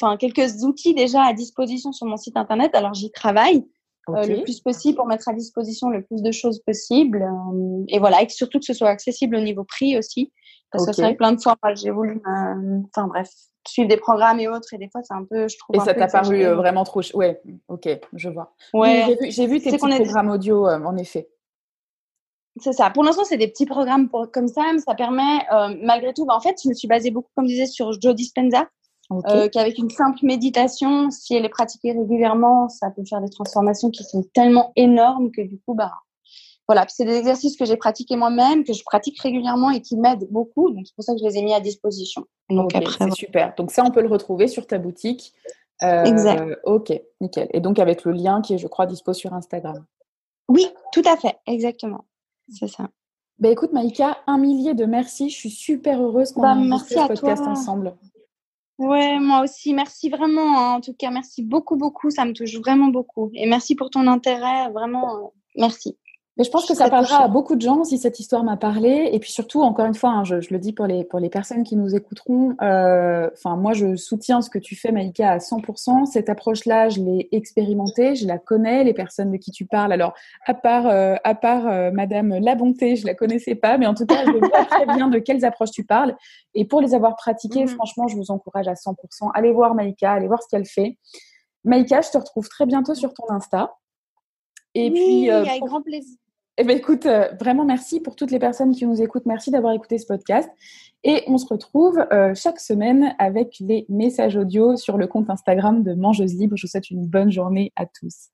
enfin quelques outils déjà à disposition sur mon site internet. Alors j'y travaille. Euh, le plus possible pour mettre à disposition le plus de choses possibles. Euh, et voilà, et surtout que ce soit accessible au niveau prix aussi. Parce que c'est vrai que plein de fois, j'ai voulu, euh, enfin bref, suivre des programmes et autres, et des fois c'est un peu, je trouve. Et ça t'a paru vraiment trop. Ouais, ok, je vois. Ouais. j'ai vu, vu, tes petits programmes audio, en effet. C'est ça. Pour l'instant, c'est des petits programmes comme ça, mais ça permet, euh, malgré tout, bah, en fait, je me suis basée beaucoup, comme je disais, sur Joe Dispenza, euh, qu'avec une simple méditation, si elle est pratiquée régulièrement, ça peut faire des transformations qui sont tellement énormes que du coup, bah, voilà. c'est des exercices que j'ai pratiqués moi-même, que je pratique régulièrement et qui m'aident beaucoup. Donc, c'est pour ça que je les ai mis à disposition. Donc, après, c'est super. Donc, ça, on peut le retrouver sur ta boutique. Euh, exact. Ok, nickel. Et donc, avec le lien qui est, je crois, dispo sur Instagram. Oui, tout à fait. Exactement. C'est ça. Bah, écoute, Maïka, un millier de merci. Je suis super heureuse qu'on bah, ait fait ce podcast ensemble. Ouais, moi aussi. Merci vraiment. Hein. En tout cas, merci beaucoup, beaucoup. Ça me touche vraiment beaucoup. Et merci pour ton intérêt. Vraiment, euh, merci. Je pense que ça parlera à beaucoup de gens si cette histoire m'a parlé. Et puis surtout, encore une fois, hein, je, le dis pour les, pour les personnes qui nous écouteront, euh, moi je soutiens ce que tu fais, Maïka, à 100%. Cette approche-là, je l'ai expérimentée, je la connais, les personnes de qui tu parles. Alors, à part, euh, à part euh, Madame La Bonté, je la connaissais pas, mais en tout cas, je vois très bien de quelles approches tu parles. Et pour les avoir pratiquées, mhm. franchement, je vous encourage à 100%. Allez voir Maïka, allez voir ce qu'elle fait. Maïka, je te retrouve très bientôt sur ton Insta. Et oui, puis, avec grand plaisir. Eh bien, écoute, euh, vraiment merci pour toutes les personnes qui nous écoutent. Merci d'avoir écouté ce podcast. Et on se retrouve euh, chaque semaine avec les messages audio sur le compte Instagram de Mangeuse Libre. Je vous souhaite une bonne journée à tous.